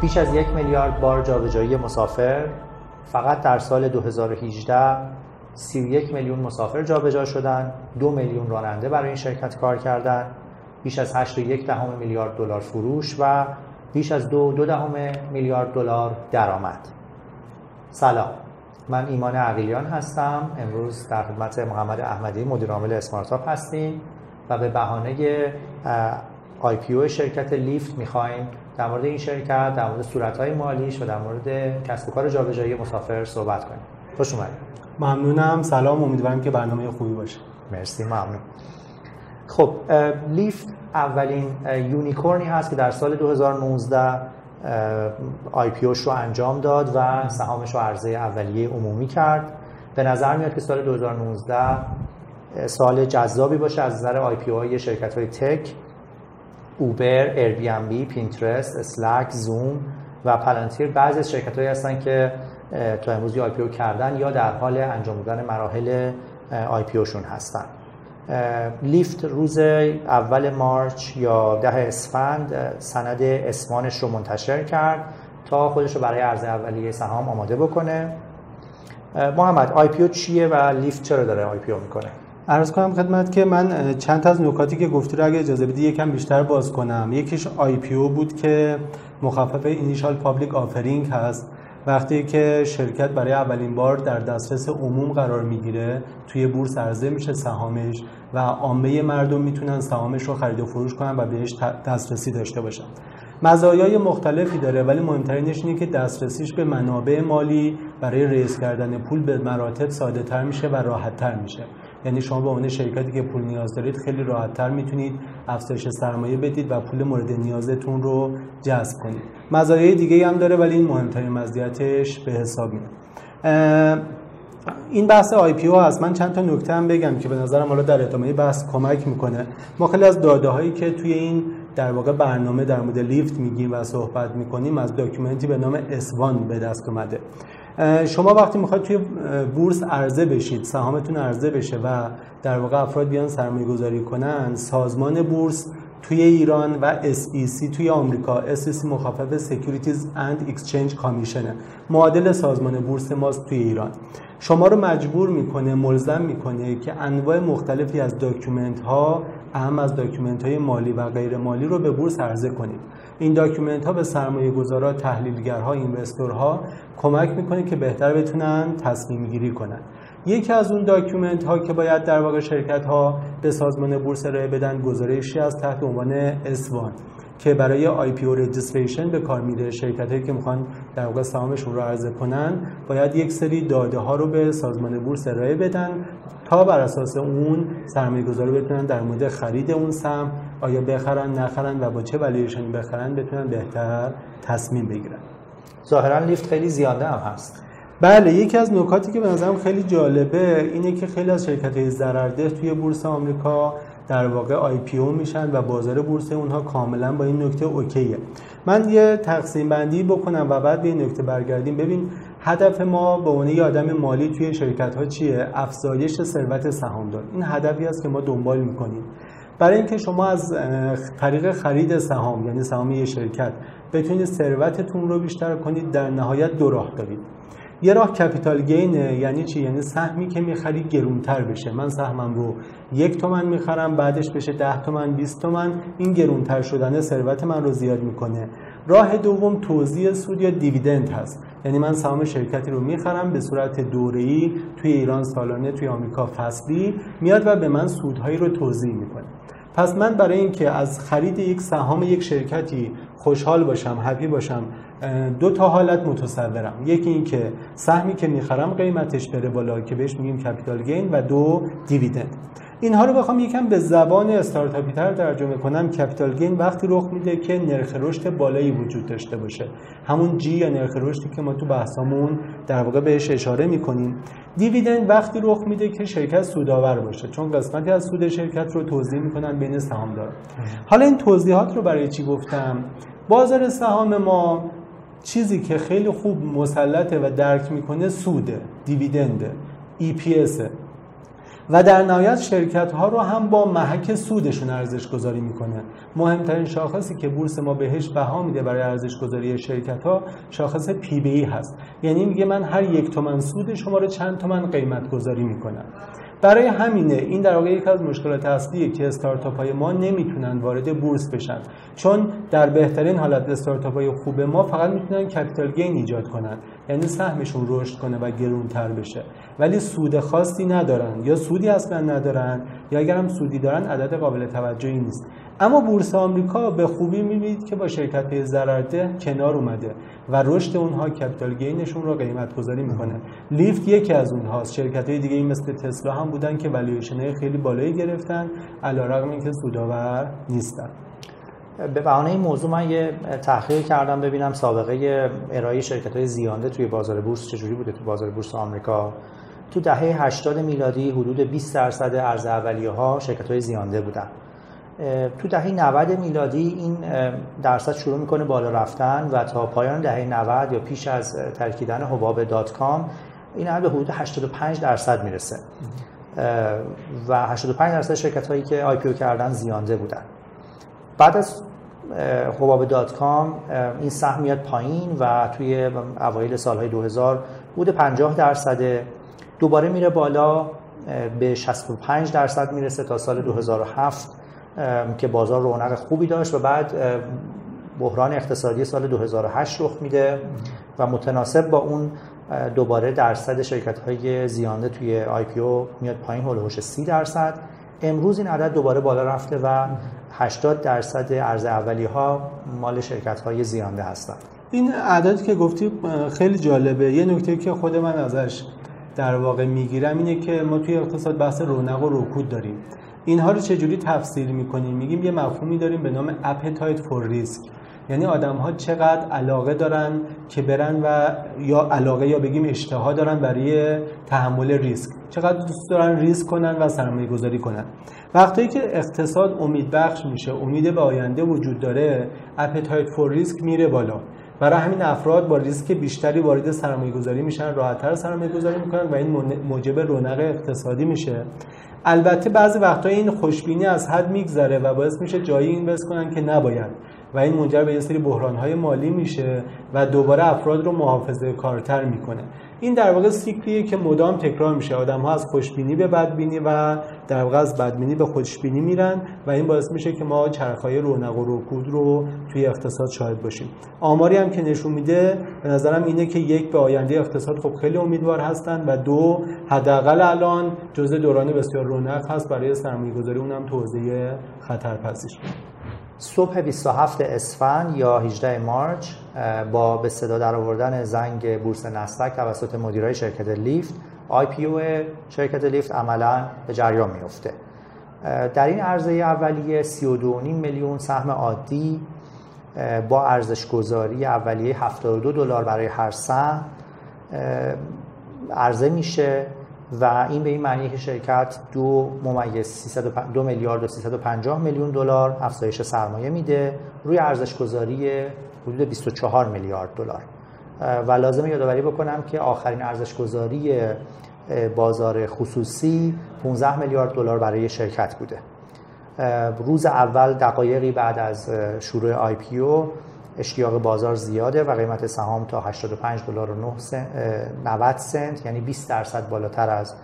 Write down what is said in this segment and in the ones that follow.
بیش از یک میلیارد بار جابجایی مسافر فقط در سال 2018 31 میلیون مسافر جابجا شدن دو میلیون راننده برای این شرکت کار کردن بیش از 8.1 دهم میلیارد دلار فروش و بیش از دو دو دهم میلیارد دلار درآمد. سلام. من ایمان عقیلیان هستم. امروز در خدمت محمد احمدی مدیر عامل اسمارتاپ هستیم و به بهانه آی شرکت Lyft می‌خوایم در مورد این شرکت در مورد صورتهای مالیش و در مورد کسب و کار جابجایی مسافر صحبت کنیم. خوش اومدید. ممنونم. سلام. امیدوارم که برنامه خوبی باشه. مرسی. ممنون. خب Lyft اولین unicorn ی هست که در سال 2019 IPO رو انجام داد و سهامش رو عرضه اولیه عمومی کرد. به نظر میاد که سال 2019 سال جذابی باشه از نظر IPO شرکت های tech. Uber، Airbnb، Pinterest، Slack، Zoom و Palantir بعضی از شرکت هایی هستن که تا امروز IPO کردن یا در حال انجام دادن مراحل IPO شون هستن. Lyft روز اول مارچ یا ده اسفند سند اسمانش رو منتشر کرد تا خودش رو برای عرضه اولیه سهام آماده بکنه. محمد IPO چیه و Lyft چرا داره IPO می‌کنه؟ عرض کنم خدمت که من چند از نکاتی که گفتی رو اگه اجازه بدی یکم بیشتر باز کنم. یکیش IPO بود که مخفف Initial Public Offering هست. وقتی که شرکت برای اولین بار در دسترس عموم قرار می‌گیره توی بورس عرضه میشه سهامش و عامه مردم می‌تونن سهامش رو خرید و فروش کنن و بهش دسترسی داشته باشن. مزایای مختلفی داره ولی مهمترینش اینه که دسترسیش به منابع مالی برای raise کردن پول به مراتب ساده تر میشه و راحت تر میشه. یعنی شما به عنوان شرکتی که پول نیاز دارید خیلی راحت تر می‌تونید افزایش سرمایه بدید و پول مورد نیازتون رو جذب کنید. مزایای دیگه هم داره ولی این مهمترین مزیتش به حساب میاد. این بحث IPO هست. من چند تا نکته هم بگم که به نظرم حالا در ادامه بحث کمک می‌کنه. ما خیلی از داده هایی که توی این در واقع برنامه در مورد Lyft میگیم و صحبت می‌کنیم از document ی به نام S-1 به دست اومده. شما وقتی می‌خواید توی بورس عرضه بشید سهامتون عرضه بشه و در واقع افراد بیان سرمایه گذاری کنن سازمان بورس توی ایران و SEC توی آمریکا SEC مخفف Securities and Exchange Commission معادل سازمان بورس ماست توی ایران. شما رو مجبور می‌کنه ملزم می‌کنه که انواع مختلفی از document ها اعم از document های مالی و غیر مالی رو به بورس عرضه کنید. این document ها به سرمایه گذارا تحلیلگرها investor ها کمک می‌کنه که بهتر بتونن تصمیم گیری کنن. یکی از اون document ها که باید در واقع شرکت ها به سازمان بورس ارائه بدن گزارشی از تحت عنوان S-1 که برای IPO registration به کار میره. شرکت هایی که می‌خوان در واقع سهامشون رو عرضه کنن باید یک سری داده ها رو به سازمان بورس ارائه بدن تا بر اساس اون سرمایه گذاری بتونن در مورد خرید اون سهم آیا بخرن نخرن و با چه ولیوشن بخرن بتونن بهتر تصمیم بگیرن. ظاهرا لیفت خیلی زیاده هم هست. بله یکی از نکاتی که به نظرم خیلی جالبه اینه که خیلی از شرکت های ضررده توی بورس آمریکا در واقع آی پی او میشن و بازار بورس اونها کاملا با این نکته اوکیه. من یه تقسیم بندی بکنم و بعد به این نکته برگردیم. ببین هدف ما به عنوان یه آدم مالی توی شرکت ها چیه؟ افزایش ثروت سهامدار. این هدفی است که ما دنبال می‌کنیم. برای اینکه شما از طریق خرید سهام یعنی سهام یه شرکت بتونید ثروتتون رو بیشتر کنید در نهایت دو راه دارید. یه راه کپیتال گینه یعنی چی؟ یعنی سهمی که می‌خری گرونتر بشه. من سهمم رو یک تومن می‌خرم بعدش بشه ده تومن 20 تومن. این گرونتر شدن ثروت من رو زیاد می‌کنه. راه دوم توزیع سود یا دیویدند هست. یعنی من سهام شرکتی رو می‌خرم به صورت دوره‌ای توی ایران سالانه توی آمریکا فصلی میاد و به من سودهایی رو توزیع می‌کنه. پس من برای اینکه از خرید یک سهام یک شرکتی خوشحال باشم happy باشم دو تا حالت متصورم. یکی اینکه سهمی که می‌خرم قیمتش بره بالا که بهش میگیم capital gain و دو dividend اینها رو بخوام یکم به زبان استارتاپی تر ترجمه کنم. capital gain وقتی رخ میده که نرخ رشد بالایی وجود داشته باشه. همون جی یا نرخ رشدی که ما تو بحثامون در واقع بهش اشاره می‌کنیم. دیویدند وقتی رخ میده که شرکت سودآور باشه چون قسمتی از سود شرکت رو توضیح می‌کنن بین سهامدار حالا این توضیحات رو برای چی گفتم؟ بازار سهام ما چیزی که خیلی خوب مسلطه و درک می‌کنه سوده دیویدنده EPS و در نهایت شرکت ها رو هم با محک سودشون ارزش گذاری می‌کنه. مهمترین شاخصی که بورس ما بهش بها میده برای ارزش گذاری شرکت ها شاخص P/E هست. یعنی میگه من هر یک تومن سود شما رو چند تومن قیمت گذاری می‌کنم. برای همینه این در واقع یکی از مشکلات اصلیه که استارتاپ های ما نمی‌تونن وارد بورس بشن. چون در بهترین حالت استارتاپ های خوب ما فقط می‌تونن capital gain ایجاد کنن. یعنی سهمشون رشد کنه و گرونتر بشه. ولی سود خاصی ندارن. یا سودی اصلا ندارن یا اگر هم سودی دارن عدد قابل توجهی نیست. اما بورس آمریکا به خوبی می‌بینید که با شرکت های ضررده کنار اومده و رشد اونها capital gain شون رو قیمت گذاری می‌کنه. Lyft یکی از اونهاست. شرکت های دیگه مثل تسلا هم بودن که والویشن خیلی بالایی گرفتن علیرغم اینکه سودآور نیستن. به بهانه این موضوع من یه تحقیق کردم ببینم سابقه ارائه شرکت های زیانده توی بازار بورس چجوری بوده تو بازار بورس آمریکا. تو دهه 80 میلادی حدود 20 درصد عرضه اولیه ها شرکت زیانده بودن. تو دهه 90 میلادی این درصد شروع می‌کنه بالا رفتن و تا پایان دهه 90 یا پیش از ترکیدن حباب dot-com این عدد به حدود 85 درصد می‌رسه. و 85 درصد شرکت هایی که IPO کردن زیانده بودن. بعد از حباب dot-com این سهم پایین و توی اوایل سالهای 2000 بود 50 درصد دوباره میره بالا به 65 درصد می‌رسه تا سال 2007 که بازار رونق خوبی داشت و بعد بحران اقتصادی سال 2008 رخ میده و متناسب با اون دوباره درصد شرکت های زیانده توی آی پی او میاد پایین هلوهوش 30 درصد. امروز این عدد دوباره بالا رفته و 80 درصد ارز اولی ها مال شرکت های زیانده هستند. این عدد که گفتی خیلی جالبه. یه نکته که خود من ازش در واقع می‌گیرم اینه که ما توی اقتصاد بحث رونق و رکود داریم. اینها رو چجوری تفسیر می‌کنیم؟ میگیم یه مفهومی داریم به نام appetite for risk. یعنی آدم ها چقدر علاقه دارن که برن و یا علاقه یا بگیم اشتها دارن برای تحمل ریسک چقدر دوست دارن ریسک کنن و سرمایه گذاری کنن. وقتی که اقتصاد امید بخش میشه امید به آینده وجود داره appetite for risk میره بالا. برای همین افراد با ریسک بیشتری وارد سرمایه گذاری میشن راحتتر سرمایه گذاری می‌کنن و این موجب رونق اقتصادی میشه. البته بعضی وقتا این خوشبینی از حد میگذره و باعث میشه جایی اینوست کنن که نباید. و این منجر به یه سری بحرانهای مالی میشه و دوباره افراد رو محافظه کارتر می‌کنه. این در واقع سیکلیه که مدام تکرار میشه. آدم ها از خوشبینی به بدبینی و در واقع از بدبینی به خوشبینی میرن و این باعث میشه که ما چرخهای رونق و رکود رو توی اقتصاد شاهد باشیم. آماری هم که نشون میده به نظرم اینه که یک به آینده اقتصاد خب خیلی امیدوار هستن و دو حداقل الان جزء دوران بسیار رونق هست. برای سرمایه گذاری اونم توزیع خطرپذیر. صبح 27 اسفند یا 18 مارچ با به صدا در آوردن زنگ بورس نسدک توسط مدیرای شرکت لیفت آی پی او شرکت لیفت عملا به جریان میفته در این عرضه اولیه 32.5 میلیون سهم عادی با ارزش گذاری اولیه 72 دلار برای هر سهم عرضه میشه. و این به این معنی که شرکت دو ممیز دو میلیارد و 350 میلیون دلار افزایش سرمایه میده روی ارزش گذاری حدود 24 میلیارد دلار. و لازم یادآوری بکنم که آخرین ارزش گذاری بازار خصوصی 15 میلیارد دلار برای شرکت بوده. روز اول دقایقی بعد از شروع آی پی او اشتیاق بازار زیاده و قیمت سهام تا 85 دلار و 90 سنت یعنی 20 درصد بالاتر از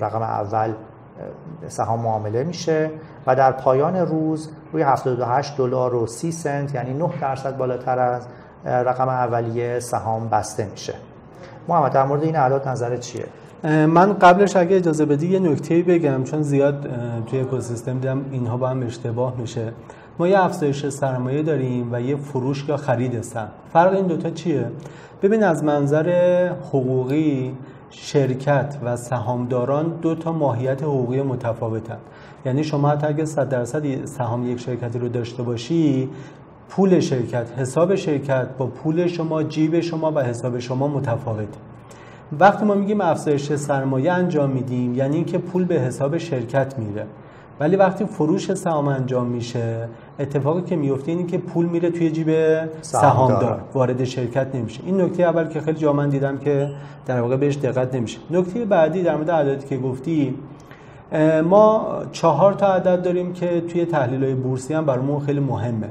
رقم اول سهام معامله میشه. و در پایان روز روی 78 دلار و 30 سنت یعنی 9 درصد بالاتر از رقم اولیه سهام بسته میشه. محمد در مورد این اعداد نظرت چیه؟ من قبلش اگه اجازه بدی یه نکته بگم چون زیاد توی اکوسیستم دیدم اینها با هم اشتباه میشه. ما یه افزایش سرمایه داریم و یه فروش یا خرید سهم فرق این دوتا چیه؟ ببین از منظر حقوقی شرکت و سهامداران دو تا ماهیت حقوقی متفاوتن. یعنی شما حتی اگه 100 درصد سهام یک شرکتی رو داشته باشی پول شرکت حساب شرکت با پول شما جیب شما و حساب شما متفاوت. وقتی ما میگیم افزایش سرمایه انجام میدیم یعنی اینکه پول به حساب شرکت میره. ولی وقتی فروش سهام انجام میشه اتفاقی که میفته اینه که پول میره توی جیب سهامدار. وارد شرکت نمیشه. این نکته اول که خیلی جا من دیدم که در واقع بهش دقت نمیشه. نکته بعدی در مورد عددی که گفتی ما چهار تا عدد داریم که توی تحلیل های بورسی هم برامون خیلی مهمه.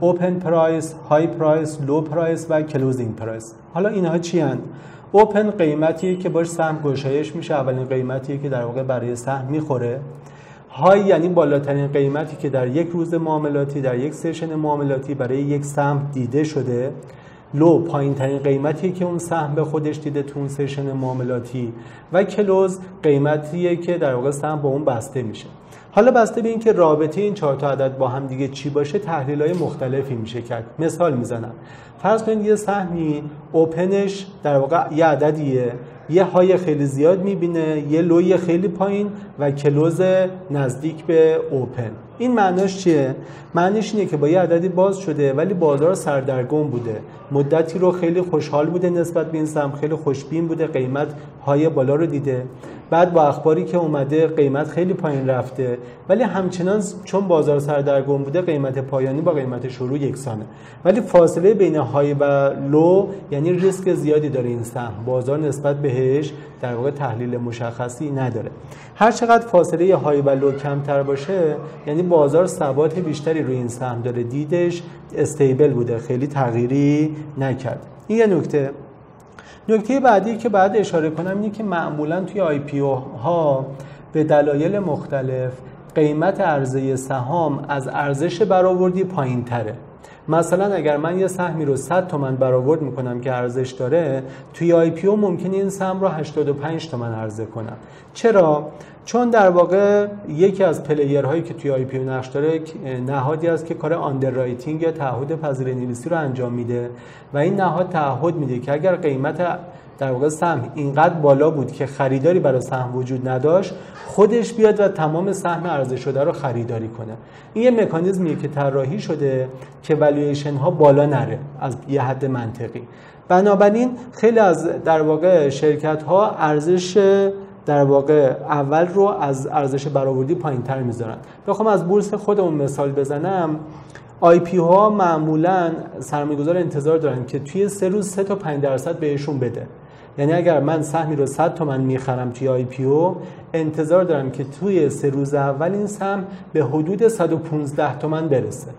open price، high price، low price و closing price حالا اینها چی هن؟ اوپن قیمتیه که باش سهم گشایش میشه. اولین قیمتیه که در واقع برای سهم می‌خوره. های یعنی بالاترین قیمتی که در یک روز معاملاتی در یک سشن معاملاتی برای یک سهم دیده شده لو پایین ترین قیمتیه که اون سهم به خودش دیده تو اون سشن معاملاتی و کلوز قیمتیه که در واقع سهم با اون بسته میشه. حالا بسته به اینکه رابطه این چهار تا عدد با هم دیگه چی باشه تحلیل های مختلفی میشه کرد. مثال می‌زنم. فرض کنید یه سهمی اوپنش در واقع یه عددیه. یه های خیلی زیاد می‌بینه یه لوی خیلی پایین و کلوز نزدیک به اوپن. این معناش چیه؟ معنیش اینه که با یه عددی باز شده ولی بازار سردرگم بوده. مدتی رو خیلی خوشحال بوده نسبت به این سهم خیلی خوشبین بوده قیمت های بالا رو دیده. بعد با اخباری که اومده قیمت خیلی پایین رفته. ولی همچنان چون بازار سردرگم بوده قیمت پایانی با قیمت شروع یکسانه. ولی فاصله بین high و low یعنی ریسک زیادی داره این سهم. بازار نسبت بهش در واقع تحلیل مشخصی نداره. هر چقدر فاصله high و low کمتر باشه یعنی بازار ثبات بیشتری روی این سهم داره. دیدش stable بوده. خیلی تغییری نکرد. این یه نکته. نکته بعدی که باید اشاره کنم اینه که معمولا توی IPO ها به دلایل مختلف قیمت عرضه سهام از ارزش برآوردی پایین تره مثلا اگر من یه سهمی رو 100 تومن برآورد می‌کنم که ارزش داره توی IPO ممکنه این سهم رو 85 تومن عرضه کنم. چرا؟ چون در واقع یکی از player هایی که توی IPO نقش داره نهادی است که کار underwriting یا تعهد پذیره نویسی رو انجام میده و این نهاد تعهد میده که اگر قیمت در واقع سهم اینقدر بالا بود که خریداری برای سهم وجود نداشت خودش بیاد و تمام سهم عرضه شده رو خریداری کنه. این یه مکانیزمیه که طراحی شده که والویشن ها بالا نره از یه حد منطقی. بنابراین خیلی از در واقع شرکت ها ارزش در واقع اول رو از ارزش برآوردی پایین تر می‌ذارن. بخوام از بورس خودمون مثال بزنم. IPO ها معمولا سرمایه‌گذار انتظار دارن که توی سه روز سه تا 5 درصد بهشون بده. یعنی اگر من سهمی رو 100 تومن می‌خرم توی آی پی او انتظار دارم که توی سه روز اول این سهم به حدود 115 تومن برسه.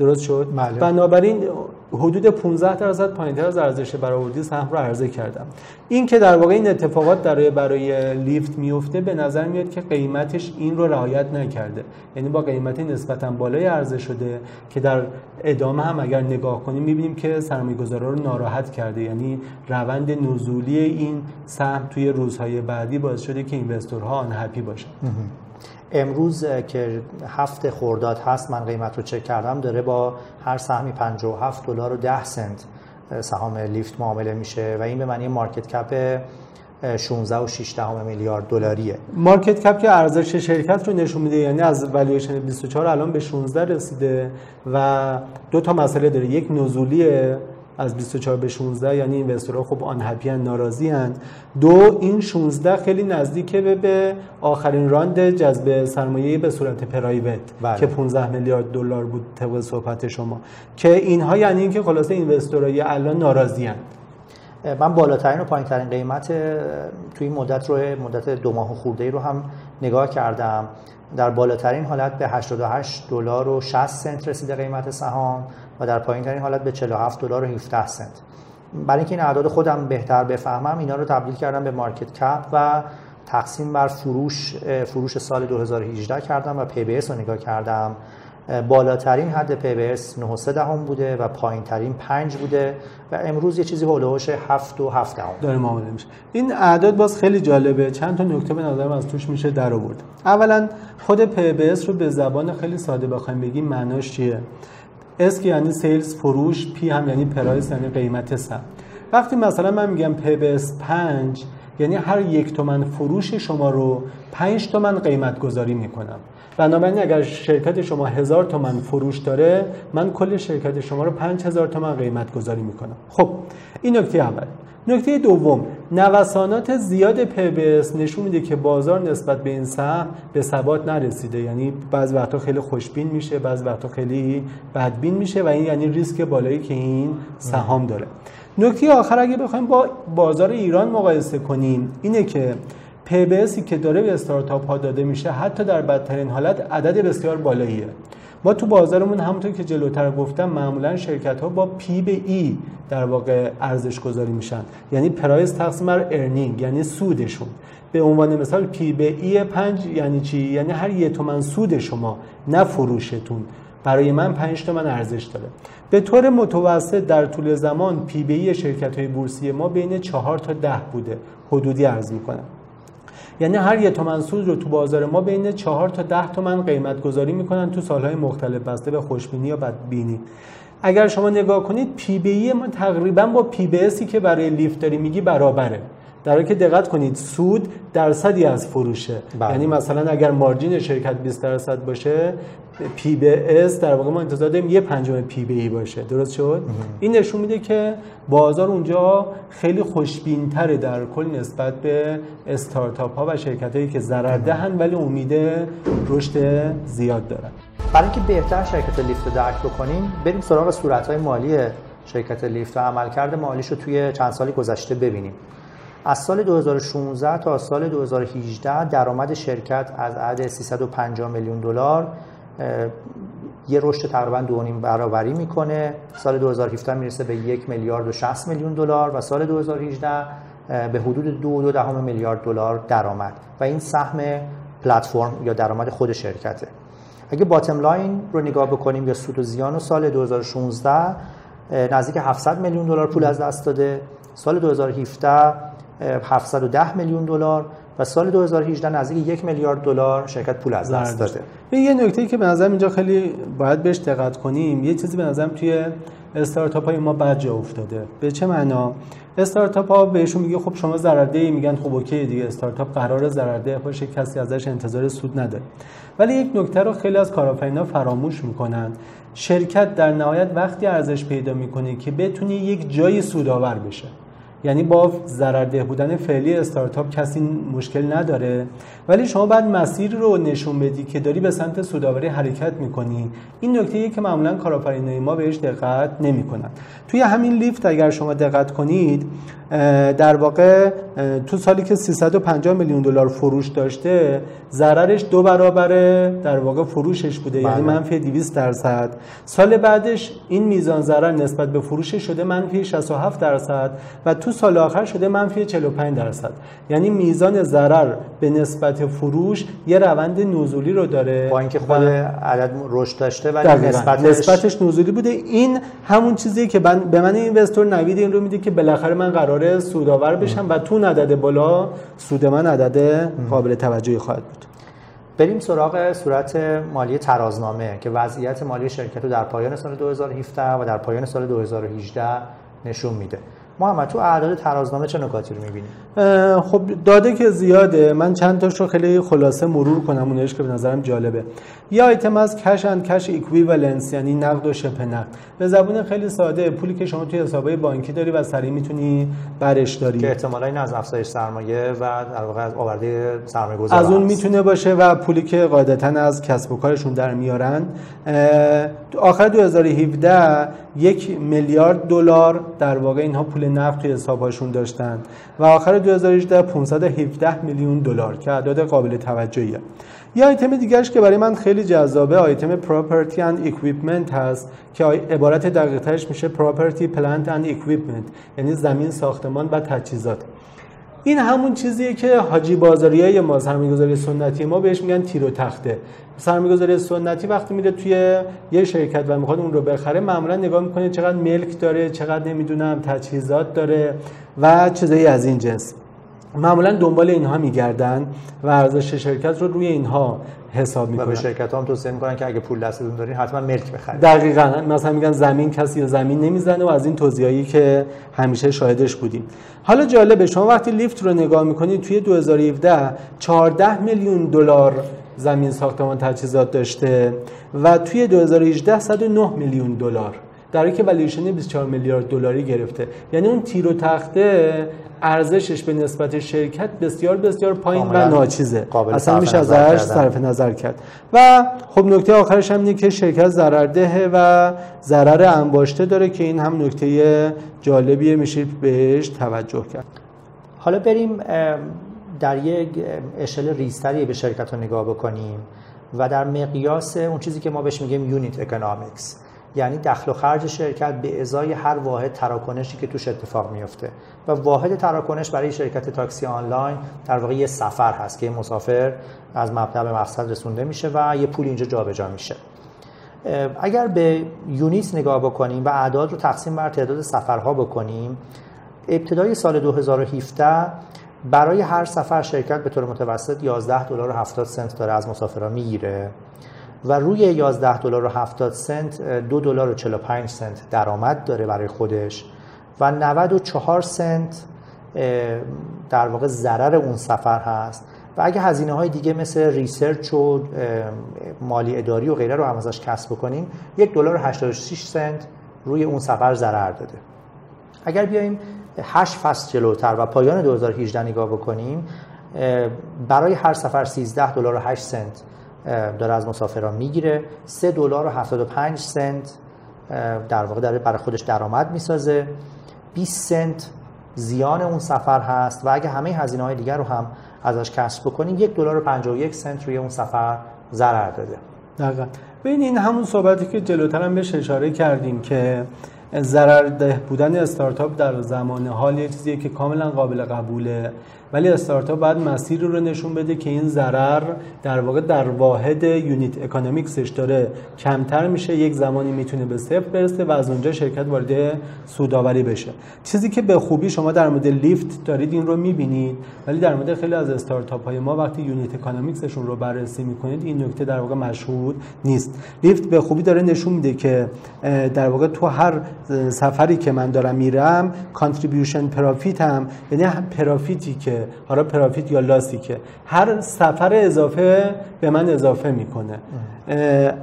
درست شد؟ بله. بنابراین حدود 15 درصد پایینتر از ارزش برآوردی سهم رو عرضه کردم. این که در واقع این اتفاقات برای برای لیفت میفته به نظر میاد که قیمتش این رو رعایت نکرده. یعنی با قیمت نسبتا بالای عرضه شده که در ادامه هم اگر نگاه کنیم می‌بینیم که سرمایه‌گذارا رو ناراحت کرده. یعنی روند نزولی این سهم توی روزهای بعدی باعث شده که investor ها unhappy باشن امروز که هفت خرداد هست من قیمت رو چک کردم داره با هر سهمی 57 دلار و 10 سنت سهام لیفت معامله میشه و این به معنی market cap 16 و 6 میلیارد دلاریه. market cap که ارزش شرکت رو نشون میده یعنی از والویشن 24 الان به 16 رسیده و دو تا مسئله داره. یک نزولیه از 24 به 16 یعنی اینوستورها خب آن هپی ناراضی هند. دو این 16 خیلی نزدیکه به, به آخرین راند جذب سرمایه به صورت پرایوت بله. که 15 میلیارد دلار بود طبق صحبت شما که اینها یعنی اینکه خلاصه اینوستورهای الان ناراضی هند. من بالاترین و پایینترین قیمت توی این مدت رو مدت دو ماه خورده رو هم نگاه کردم در بالاترین حالت به 88 دلار و 60 سنت رسیده قیمت سهام و در پایین ترین حالت به 47 دلار و 17 سنت. برای اینکه این اعداد خودم بهتر بفهمم اینا رو تبدیل کردم به market cap و تقسیم بر فروش فروش سال 2018 کردم و P/S رو نگاه کردم. بالاترین حد P به S 9.3 دهم بوده و پایین ترین 5 بوده و امروز یه چیزی حول و حوش 7 و 7 دهم. داره معامله میشه. این اعداد باز خیلی جالبه. چند تا نکته به نظرم از توش میشه در آورد. اولا خود P/S رو به زبان خیلی ساده بخوایم بگیم معناش چیه؟ S یعنی sales فروش P هم یعنی price یعنی قیمت سهم وقتی مثلا من میگم P به S 5 یعنی هر یک تومن فروش شما رو 5 تومن قیمت گذاری می‌کنم. بنابراین اگر شرکت شما هزار تومن فروش داره من کل شرکت شما رو 5000 تومن قیمت گذاری می‌کنم. خب این نکته اول. نکته دوم نوسانات زیاد پبس نشون میده که بازار نسبت به این سهم به ثبات نرسیده. یعنی بعض وقتا خیلی خوشبین میشه بعض وقتا خیلی بدبین میشه و این یعنی ریسک بالایی که این سهام داره. نکته آخر اگه بخوایم با بازار ایران مقایسه کنیم اینه که PBSی که داره به استارتاپ ها داده میشه حتی در بدترین حالت عدد بسیار بالاییه. ما تو بازارمون همونطور که جلوتر گفتم معمولا شرکت ها با پی به ای در واقع ارزش گذاری میشن. یعنی price تقسیم بر earning یعنی سودشون. به عنوان مثال P به E 5 یعنی چی؟ یعنی هر یه تومن سود شما نه فروشتون. برای من 5 تومن ارزش داره. به طور متوسط در طول زمان P به E شرکت های بورسی ما بین 4 تا 10 بوده. حدودی عرض می‌کنم. یعنی هر یه تومن سود رو تو بازار ما بین 4 تا 10 تومن قیمت گذاری می‌کنن تو سالهای مختلف بسته به خوشبینی یا بدبینی. اگر شما نگاه کنید P به E ما تقریبا با P به S ی که برای لیفت داری میگی برابره. در حالی که دقت کنید سود درصدی از فروشه. بله. یعنی مثلا اگر margin شرکت 20 درصد باشه P به S در واقع ما انتظار داریم یه پنجم P به E باشه. درست شد؟ این نشون میده که بازار اونجا خیلی خوشبین تره در کل نسبت به استارتاپ ها و شرکت هایی که ضرر دهن ولی امید رشد زیاد دارن. برای اینکه بهتر شرکت لیفت رو درک بکنیم بریم سراغ صورت های مالی شرکت لیفت و عملکرد مالیش رو توی چند سالی گذشته ببینیم. از سال 2016 تا سال 2018 درآمد شرکت از عدد 350 میلیون دلار یه رشد تقریبا دو نیم برابری می‌کنه. سال 2017 می‌رسه به یک میلیارد و 60 میلیون دلار و سال 2018 به حدود دو دو دهم میلیارد دلار درآمد. و این سهم پلتفرم یا درآمد خود شرکته. اگه باتم لاین رو نگاه بکنیم یا سود و زیان و سال 2016 نزدیک 700 میلیون دلار پول از دست داده. سال 2017 710 میلیون دلار. و سال 2018 نزدیک یک میلیارد دلار شرکت پول از دست داده. یه نکته که به نظر اینجا خیلی باید بهش دقت کنیم یه چیزی به نظرم توی استارتاپ های ما بد جا افتاده. به چه معنا؟ استارتاپ ها بهشون میگه خب شما ضررده میگن خب اوکی دیگه استارتاپ قرار ضررده باشه کسی ازش انتظار سود نداره. ولی یک نکته رو خیلی از کارآفرینا فراموش می‌کنن. شرکت در نهایت وقتی ارزش پیدا می‌کنه که بتونه یک جای سودآور بشه. یعنی با ضررده بودن فعلی استارتاپ کسی مشکل نداره. ولی شما بعد مسیر رو نشون بدی که داری به سمت سوداوری حرکت می‌کنی. این نکته که معمولا کارآفرینای ما بهش دقت نمی‌کنن. توی همین لیفت اگر شما دقت کنید در واقع تو سالی که 350 میلیون دلار فروش داشته ضررش دو برابر در واقع فروشش بوده. یعنی بله. منفی 200 درصد. سال بعدش این میزان ضرر نسبت به فروشش شده منفی 67 درصد و تو سال آخر شده منفی 45 درصد. یعنی میزان ضرر به نسبت فروش یه روند نزولی رو داره با اینکه خود عدد رشد داشته ولی نسبتش نسبتش نزولی بوده. این همون چیزی که به من اینوستور نوید این رو میده که بالاخره من قراره سودآور بشم و تو عدد بالا سود من عدد قابل توجهی خواهد بود. بریم سراغ صورت مالی ترازنامه که وضعیت مالی شرکت رو در پایان سال 2017 و در پایان سال 2018 نشون میده. محمد تو اعداد ترازنامه چه نکاتی رو می‌بینی؟ خب داده که زیاده. من چند تاش رو خیلی خلاصه مرور کنم. اونش که به نظرم جالبه. یه آیتم از cash and cash equivalents یعنی نقد و شبه نقد. به زبون خیلی ساده. پولی که شما توی حسابای بانکی داری و سریع می‌تونی برش داری. که احتمالا این از افزایش سرمایه و در واقع از آورده سرمایه گذار از اون می‌تونه باشه و پولی که قاعدتا از کسب و کارشون در میارن. آخر 2017 یک میلیارد دلار در واقع اینها پول نقد توی حسابهاشون داشتن و آخر 2018 517 میلیون دلار که اعداد قابل توجهیه. یه آیتم دیگرش که برای من خیلی جذابه آیتم property and equipment هست که عبارت دقیقترش میشه property, plant and equipment یعنی زمین ساختمان و تجهیزات. این همون چیزیه که حاجی بازاریای ما سرمایه‌گذاری سنتی ما بهش میگن تیر و تخته. سرمایه‌گذاری سنتی وقتی میره توی یه شرکت و می‌خواد اون رو بخره معمولا نگاه می‌کنه چقدر ملک داره چقدر نمی‌دونم تجهیزات داره و چیزایی از این جنس. معمولا دنبال اینها میگردن و ارزش شرکت رو روی اینها حساب می‌کنن و به شرکت هم توصیه می‌کنن که اگه پول دستتون دارین حتما ملک بخرید. دقیقاً. مثلا میگن زمین کسی یا زمین نمی‌زنه و از این توضیحایی که همیشه شاهدش بودیم. حالا جالبه شما وقتی لیفت رو نگاه می‌کنید توی 2017 14 میلیون دلار زمین ساختمان تجهیزات داشته و توی 2018 109 میلیون دلار. در حالی که والیوشن 24 میلیارد دلاری گرفته. یعنی اون تیر و تخته ارزشش به نسبت شرکت بسیار بسیار پایین و ناچیزه. اصلا میشه ازش صرف نظر کرد. و خب نکته آخرش هم اینه که شرکت ضررده و ضرر انباشته داره که این هم نکته جالبیه میشه بهش توجه کرد. حالا بریم در یک اشل ریزتری به شرکت رو نگاه بکنیم و در مقیاس اون چیزی که ما بهش میگیم unit economics یعنی دخل و خرج شرکت به ازای هر واحد تراکنشی که توش اتفاق میفته و واحد تراکنش برای شرکت تاکسی آنلاین در واقع یه سفر هست که مسافر از مبدا به مقصد رسونده میشه و یه پول اینجا جابجا میشه. اگر به یونیت نگاه بکنیم و اعداد رو تقسیم بر تعداد سفرها بکنیم ابتدای سال 2017 برای هر سفر شرکت به طور متوسط 11 دلار و 70 سنت داره از مسافران می‌گیره. و روی 11 دلار و 70 سنت 2 دلار و 45 سنت درآمد داره برای خودش و 94 سنت در واقع ضرر اون سفر هست. و اگه هزینه های دیگه مثل research و مالی اداری و غیره رو هم ازش کسر بکنیم یک دلار و 86 سنت روی اون سفر ضرر داده. اگر بیایم 8 فصل جلوتر و پایان 2018 نگاه بکنیم برای هر سفر 13 دلار و 8 سنت داره از مسافران می‌گیره. 3 دلار و 75 سنت در واقع داره برای خودش درآمد می‌سازه. 20 سنت زیان اون سفر هست و اگه همه هزینه های دیگر رو هم ازش کسر بکنیم یک دلار و 51 سنت روی اون سفر ضرر داده. دقیقا. ببین این همون صحبتی که جلوتر هم بهش اشاره کردیم که ضررده بودن استارتاپ در زمان حال یه چیزیه که کاملا قابل قبوله. ولی استارتاپ باید مسیر رو نشون بده که این ضرر در واقع در واحد unit economics ش داره کمتر میشه یک زمانی می‌تونه به صفر برسه و از اونجا شرکت وارد سودآوری بشه. چیزی که به خوبی شما در مورد لیفت دارید این رو می‌بینید ولی در مورد خیلی از استارتاپ های ما وقتی unit economics شون رو بررسی می‌کنید این نکته در واقع مشهود نیست. لیفت به خوبی داره نشون میده که در واقع تو هر سفری که من دارم میرم contribution profit هم یعنی profit ی که حالا profit یا loss ی که هر سفر اضافه به من اضافه می‌کنه.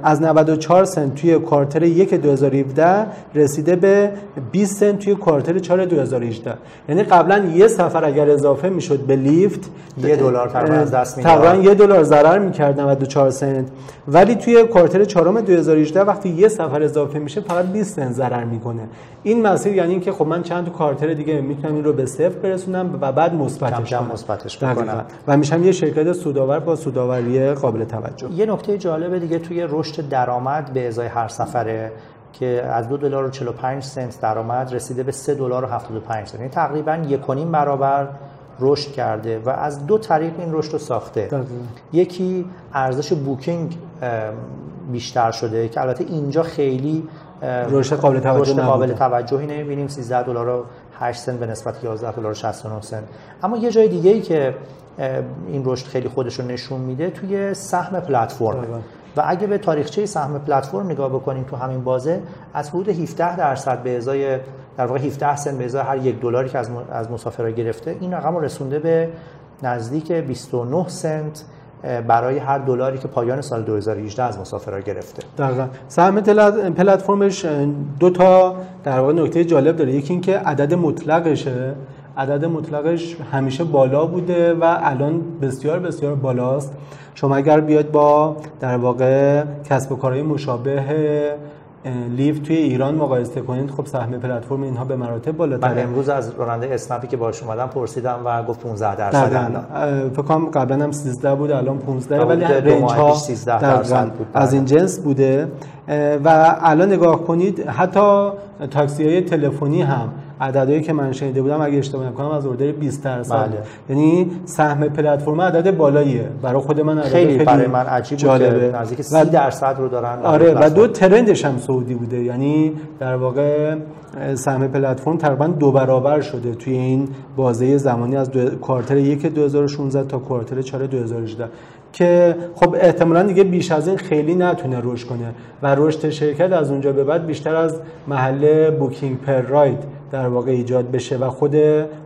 از 94 سنت توی کوارتر 1 2017 رسیده به 20 سنت توی کوارتر 4 2018 یعنی قبلا یه سفر اگر اضافه می‌شد به لیفت یه دلار تقریبا از دست می‌داد. تقریبا یه دلار ضرر می‌کرد 94 سنت. ولی توی کوارتر 4 2018 وقتی یه سفر اضافه میشه فقط 20 سنت ضرر می‌کنه. این مسیر یعنی اینکه خب من چند تا کوارتر دیگه می‌تونم این رو به صفر برسونم و بعد مثبتش کنم مثبتش بکنم. و میشم یه شرکت سودآور با سودآوری قابل توجه. یه نکته جالب دیگه توی رشد درآمد به ازای هر سفره که از دو دلار و 45 سنت درآمد رسیده به 3 دلار و 75 سنت. یعنی تقریبا یک برابر رشد کرده و از دو طریق این رشد رو ساخته. یکی ارزش بوکینگ بیشتر شده که البته اینجا خیلی رشد قابل توجه رشد قابل توجهی نمی‌بینیم. 13 دلار و 8 سنت به نسبت 11 دلار و 69 سنت. اما یه جای دیگه ای که این رشد خیلی خودش رو نشون میده توی سهم پلتفرم. و اگه به تاریخچه سهم پلتفرم نگاه بکنیم تو همین بازه از حدود 17 درصد به ازای در واقع 17 سنت به ازای هر یک دلاری که از از مسافرها گرفته این رقم رو رسونده به نزدیک 29 سنت. برای هر دلاری که پایان سال 2018 از مسافرها گرفته. دقیقاً. سهم پلتفرمش دو تا در واقع نکته جالب داره. یکی اینکه عدد مطلقشه. عدد مطلقش همیشه بالا بوده و الان بسیار بسیار بالاست. شما اگر بیاید با در واقع کسب و کارهای مشابه لیف توی ایران مقایسه کنید خب سهم پلتفرم اینها به مراتب بالاتره. من امروز از راننده اسنپی که باش اومدم پرسیدم و گفت 15 درصد الان. فکر کنم قبلا هم 13 بود الان 15 ولی رنج ها 13 درصد بود. از این جنس بوده. و الان نگاه کنید حتی تاکسی های تلفنی هم عددهایی که من شنیده بودم اگه اشتباه نکنم از اردر 20 درصد. بله. یعنی سهم پلتفرم عدد بالاییه. برای خود من عدد خیلی, خیلی برای من عجیب جالبه. نزدیک 30 درصد رو دارن آره و دو ترندش هم سعودی بوده. یعنی در واقع سهم پلتفرم تقریبا دو برابر شده توی این بازه زمانی از دو... کوارتر 1 2016 تا کوارتر 4 2018 که خب احتمالا دیگه بیش از این خیلی نتونه رشد کنه. و رشد شرکت از اونجا به بعد بیشتر از محل بوکینگ پر راید در واقع ایجاد بشه و خود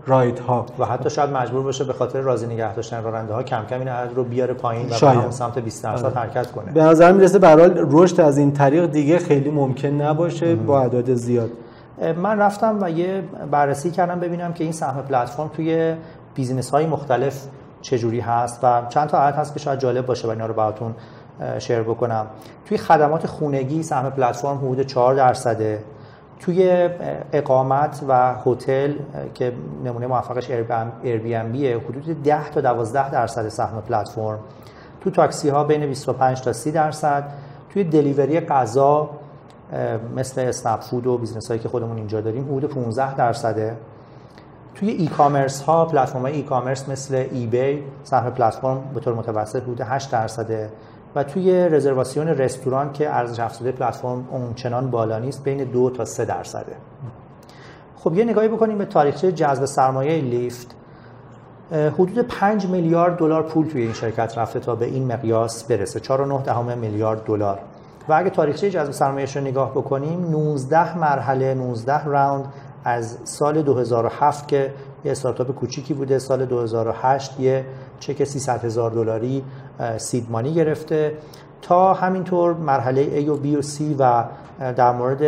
رایت ها و حتی شاید مجبور بشه به خاطر راضی نگه داشتن راننده ها کم کم این عدد رو بیاره پایین و به سمت 20 درصد آره. حرکت کنه. به نظر می‌رسه به رشد از این طریق دیگه خیلی ممکن نباشه با اعداد زیاد. من رفتم و یه بررسی کردم ببینم که این سهم پلتفرم توی business های مختلف چجوری هست و چند تا عدد هست که شاید جالب باشه و اینا رو براتون share بکنم. توی خدمات خونگی سهم پلتفرم حدود 4 درصده. توی اقامت و هتل که نمونه موفقش Airbnb یه حدود 10 تا 12 درصد سهم پلتفرم. تو تاکسی ها بین 25 تا 30 درصد. توی delivery غذا مثل اسنپ فود و business هایی که خودمون اینجا داریم حدود 15 درصده. توی ای کامرس ها پلتفرم ای کامرس مثل ای بی سهم پلتفرم به طور متوسط حدود 8 درصده. و توی رزرواسیون رستوران که ارزش افزوده پلتفرم اونچنان بالا نیست بین دو تا سه درصده. خب یه نگاهی بکنیم به تاریخچه جذب سرمایه لیفت. حدود 5 میلیارد دلار پول توی این شرکت رفته تا به این مقیاس برسه. 4.9 میلیارد دلار. و اگه تاریخچه جذب سرمایه‌اش رو نگاه بکنیم 19 مرحله 19 راوند از سال 2007 که یه استارتاپ کوچیکی بوده سال 2008 یه چک 300 هزار دلاری سیدمانی گرفته. تا همینطور مرحله A و B و C و در مورد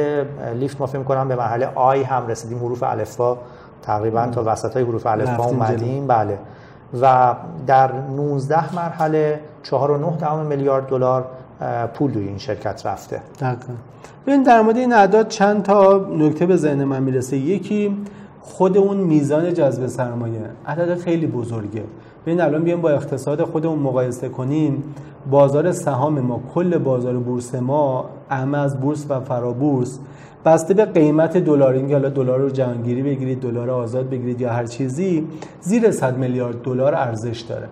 لیفت ما فکر کنم به مرحله I هم رسیدیم. حروف الفبا تقریبا تا وسط های حروف الفبا اومدیم. بله. و در 19 مرحله 4.9 میلیارد دلار پول دوی این شرکت رفته. دقیقا. ببین در مورد این اعداد چند تا نکته به ذهن من می‌رسه. یکی خود اون میزان جذب سرمایه. عدد خیلی بزرگه. ببین الان بیایم با اقتصاد خودمون مقایسه کنیم بازار سهام ما کل بازار بورس ما اهم از بورس و فرابورس بسته به قیمت دلار. اینکه حالا دلار رو جهانگیری بگیرید دلار آزاد بگیرید یا هر چیزی زیر 100 میلیارد دلار ارزش داره.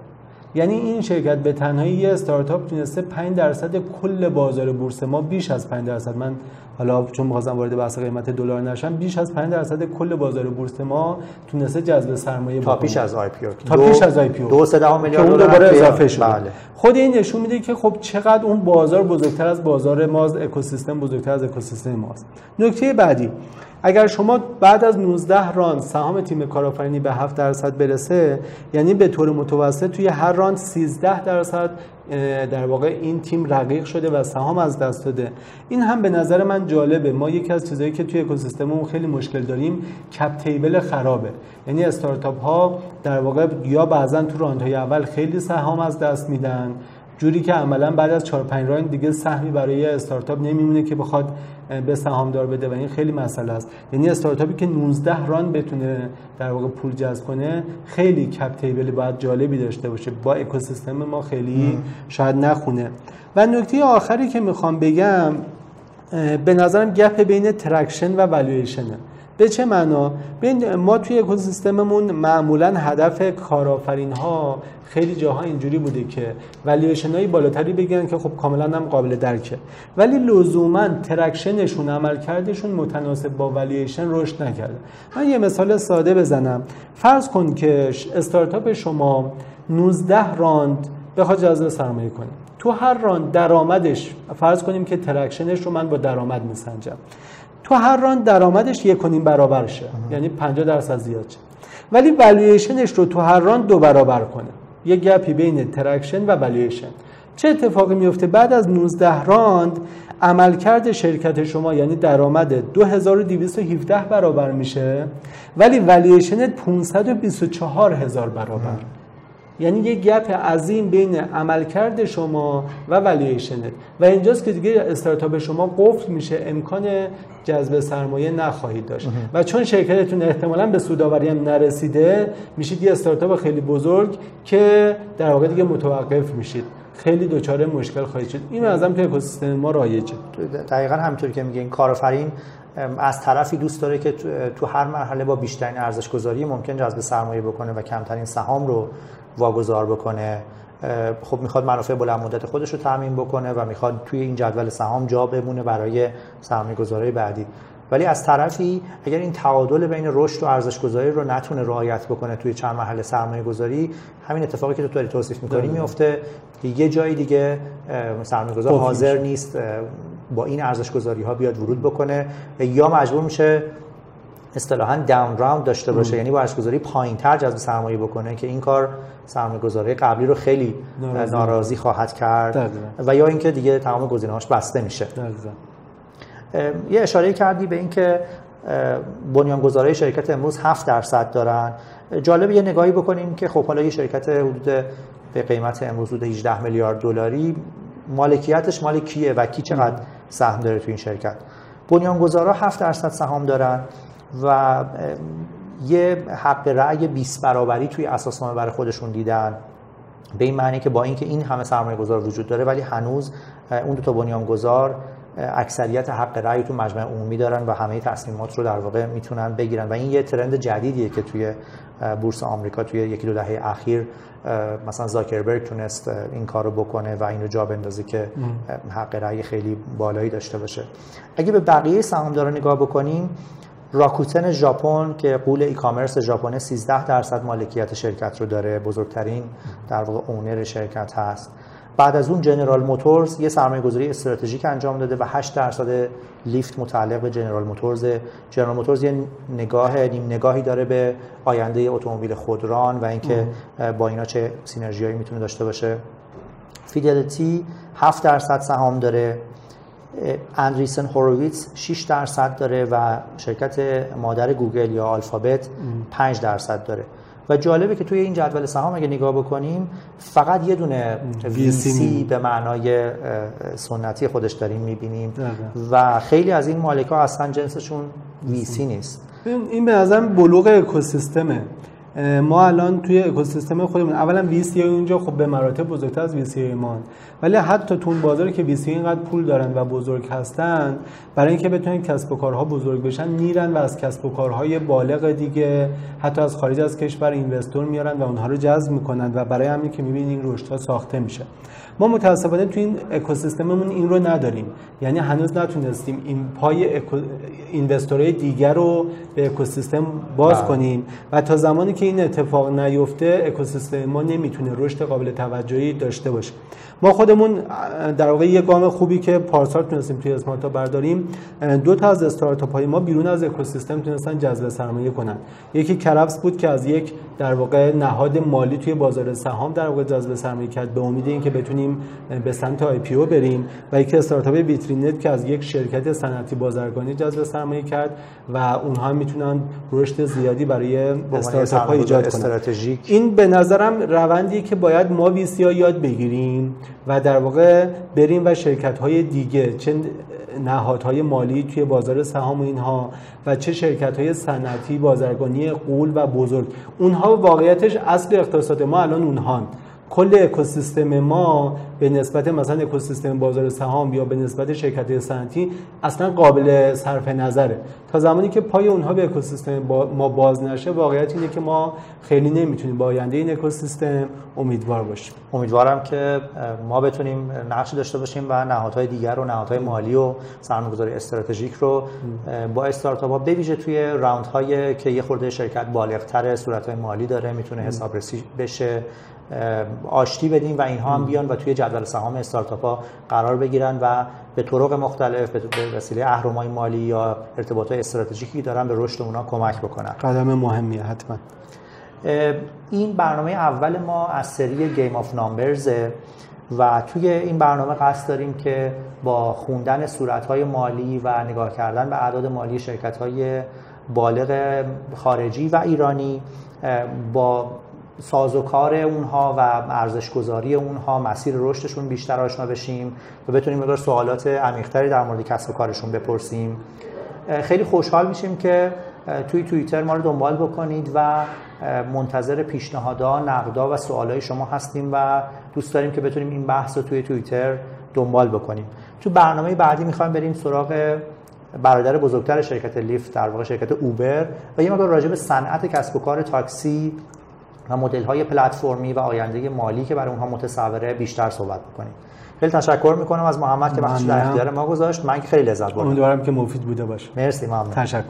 یعنی این شرکت به تنهایی یه استارتاپ تونسته 5 درصد کل بازار بورس ما بیش از 5 درصد. من حالا چون می‌خواستم وارد بحث قیمت دلار نشم بیش از 5 درصد کل بازار بورس ما تونسته جذب سرمایه تا پیش از آی پی تا پیش از IPO سه میلیارد دلار دوباره اضافه شد بله. خود این نشون میده که خب چقدر اون بازار بزرگتر از بازار ماست اکوسیستم بزرگتر از اکوسیستم ماست. نکته بعدی اگر شما بعد از 19 راند سهام تیم کارآفرینی به 7 درصد برسه یعنی به طور متوسط توی هر راند 13 درصد در واقع این تیم رقیق شده و سهام از دست داده. این هم به نظر من جالبه. ما یکی از چیزهایی که توی اکوسیستممون خیلی مشکل داریم کپ تیبل خرابه. یعنی استارتاپ ها در واقع یا بعضا تو راندهای اول خیلی سهام از دست میدن جوری که عملا بعد از 4 5 راند دیگه سهمی برای استارتاپ نمیمونه که بخواد به سهامدار بده و این خیلی مسئله است. یعنی استارتاپی که 19 ران بتونه در واقع پول جذب کنه خیلی کپ تیبل باید جالبی داشته باشه. با اکوسیستم ما خیلی شاید نخونه. و نکته آخری که می‌خوام بگم به نظرم gap بین traction و valuation ه به چه معنا؟ ما توی اکوسیستممون معمولا هدف کارآفرین ها خیلی جاها اینجوری بوده که والیویشن های بالاتری بگیرن که خب کاملا هم قابل درکه. ولی لزوما traction شون عملکردشون متناسب با والیویشن رشد نکرده. من یه مثال ساده بزنم. فرض کن که استارتاپ شما 19 round بخواد جذب سرمایه کنه. تو هر round درآمدش فرض کنیم که traction ش رو من با درآمد میسنجم. تو هر round درآمدش یک و نیم برابر شه یعنی 50 درصد زیاد شه. ولی والویشنش رو تو هر round دو برابر کنه. یه gap ی بین traction و valuation چه اتفاقی میفته؟ بعد از 19 راند عملکرد شرکت شما یعنی درآمد 2217 برابر میشه ولی والویشن 524 هزار برابر. یعنی یه گپ عظیم بین عملکرد شما و والیویشنت و اینجاست که دیگه استارتاپ شما قفل میشه امکان جذب سرمایه نخواهید داشت. و چون شرکتتون احتمالا به سوداوری هم نرسیده میشید یه استارتاپ خیلی بزرگ که در واقع دیگه متوقف میشید. خیلی دچار مشکل خواهید شد. این از توی اکوسیستم ما رایجه دقیقا همینطوری که میگین کارآفرین از طرفی دوست داره که تو هر مرحله با بیشترین ارزش گذاری ممکن جذب سرمایه بکنه و کمترین سهام رو واگذار بکنه. خب می‌خواد منافع بلند مدت خودش رو تامین بکنه و می‌خواد توی این جدول سهام جا بمونه برای سرمایه گذاری بعدی. ولی از طرفی اگر این تعادل بین رشد و ارزش گذاری رو نتونه رعایت بکنه توی چند محل سرمایه گذاری همین اتفاقی که تو داری توصیف می‌کنی میفته یه جایی دیگه سرمایه گذار حاضر نیست با این ارزش گذاری ها بیاد ورود بکنه. یا مجبور میشه اصطلاحا داون راوند داشته باشه. یعنی با ارزش‌گذاری پایینتر جذب سرمایه بکنه که این کار سرمایه‌گذاری قبلی رو خیلی ناراضی, ناراضی خواهد کرد. و یا اینکه دیگه تمام گزینه‌هاش بسته میشه. یه اشاره کردی به اینکه بنیانگذارای شرکت امروز 7 درصد دارن. جالب یه نگاهی بکنیم که خب حالا یه شرکت حدود به قیمت امروز حدود 18 میلیارد دلاری مالکیتش مال کیه و کی چقدر سهم داره تو این شرکت؟ بنیانگذارا 7 درصد سهام دارن. و یه حق رأی 20 برابری توی اساسنامه برای خودشون دیدن. به این معنی که با اینکه این همه سرمایه گذار وجود داره ولی هنوز اون دو تا بنیانگذار اکثریت حق رأی تو مجمع عمومی دارن و همه تصمیمات رو در واقع می‌تونن بگیرن. و این یه ترند جدیدیه که توی بورس آمریکا توی یکی دو دهه اخیر مثلا زاکربرگ تونست این کارو بکنه و اینو جا بندازه که حق رأی خیلی بالایی داشته باشه. اگه به بقیه سهامدارا نگاه بکنیم راکوتن ژاپن که قول ای کامرس ژاپن 13 درصد مالکیت شرکت رو داره بزرگترین در واقع اونر شرکت هست. بعد از اون جنرال موتورز یه سرمایه گذاری استراتژیک انجام داده و 8 درصد لیفت متعلق به جنرال موتورز جنرال موتورز یه نگاه نیم نگاهی داره به آینده اتومبیل خودران و اینکه با اینا چه synergy هایی می‌تونه داشته باشه. فیدلیتی 7 درصد سهام داره. Andreessen Horowitz 6 درصد داره و شرکت مادر گوگل یا آلفابت 5 درصد داره. و جالبه که توی این جدول سهام اگه نگاه بکنیم فقط یه دونه VC به معنای سنتی خودش داریم می‌بینیم. و خیلی از این مالک ها اصلا جنسشون VC نیست. این به نظرم بلوغ اکوسیستمه. ما الان توی اکوسیستم خودمون اولا وی سی اینجا خب به مراتب بزرگتر از وی سی ایمان ولی حتی تو اون بازاری که وی سی اینقدر پول دارن و بزرگ هستن برای اینکه بتونن کسب و کارها بزرگ بشن میرن و از کسب و کارهای بالغ دیگه حتی از خارج از کشور اینوستور میارن و اونها رو جذب می‌کنن و برای همین که می‌بینین این رشدها ساخته میشه. ما متاسفانه تو این اکوسیستممون این رو نداریم. یعنی هنوز نتونستیم این پای اکو... اینوستورهای دیگر رو به اکوسیستم باز بله. کنیم. و تا زمانی که این اتفاق نیفته اکوسیستم ما نمی‌تونه رشد قابل توجهی داشته باشه. ما خودمون در واقع یه گام خوبی که پارسال تونستیم توی اسمارتا برداریم دو تا از استارتاپ های ما بیرون از اکوسیستم تونستن جذب سرمایه کنن. یکی کربس بود که از یک در واقع نهاد مالی توی بازار سهام در واقع جذب سرمایه کرد به امید اینکه بتونیم به سمت IPO بریم و یکی استارتاپ ویترینت که از یک شرکت صنعتی بازرگانی جذب سرمایه کرد و اونها می‌تونن رشد زیادی برای استارتاپ ها ایجاد کنن. این به نظرم روندی که باید ما یاد بگیریم. و در واقع بریم و شرکت های دیگه چه نهادهای مالی توی بازار سهام و اینها و چه شرکت های صنعتی بازرگانی قول و بزرگ. اونها واقعیتش اصل اقتصاد ما الان اونهان کل اکوسیستم ما به نسبت مثلا اکوسیستم بازار سهام یا به نسبت شرکت صنعتی اصلا قابل صرف نظره. تا زمانی که پای اونها به اکوسیستم ما باز نشه واقعیت اینه که ما خیلی نمی‌تونیم با آینده این اکوسیستم امیدوار باشیم. امیدوارم که ما بتونیم نقش داشته باشیم و نهادهای دیگر و نهادهای مالی و سرمایه‌گذاری استراتژیک رو با استارتاپ ها بویژه توی round های که یه خورده شرکت بالغتر صورت های مالی داره می‌تونه حسابرسی بشه. آشتی بدیم و اینها هم بیان و توی جدول سهام استارتاپ ها قرار بگیرن و به طرق مختلف به وسیله اهرمای مالی یا ارتباط استراتژیکی دارن به رشد اونا کمک بکنن. قدم مهمیه حتما. این برنامه اول ما از سری Game of Numbers و توی این برنامه قصد داریم که با خوندن صورتهای مالی و نگاه کردن به اعداد مالی شرکت های بالغ خارجی و ایرانی با سازوکار اونها و ارزش گذاری اونها مسیر رشدشون بیشتر آشنا بشیم و بتونیم مقدار سوالات عمیقتری در مورد کسب و کارشون بپرسیم. خیلی خوشحال میشیم که توی توییتر ما رو دنبال بکنید و منتظر پیشنهادها، نقدا و سوالای شما هستیم و دوست داریم که بتونیم این بحث رو توی توییتر دنبال بکنیم. تو برنامه بعدی می‌خوایم بریم سراغ برادر بزرگتر شرکت لیفت در واقع شرکت اوبر و یه مقدار راجع به صنعت کسب و کار تاکسی و مدل های پلتفرمی و آینده مالی که برای اونها متصوره بیشتر صحبت بکنیم خیلی تشکر می‌کنم از محمد که وقتش در اختیار ما گذاشت. من که خیلی لذت بردم. امیدوارم که مفید بوده باشه. مرسی ممنون. تشکر.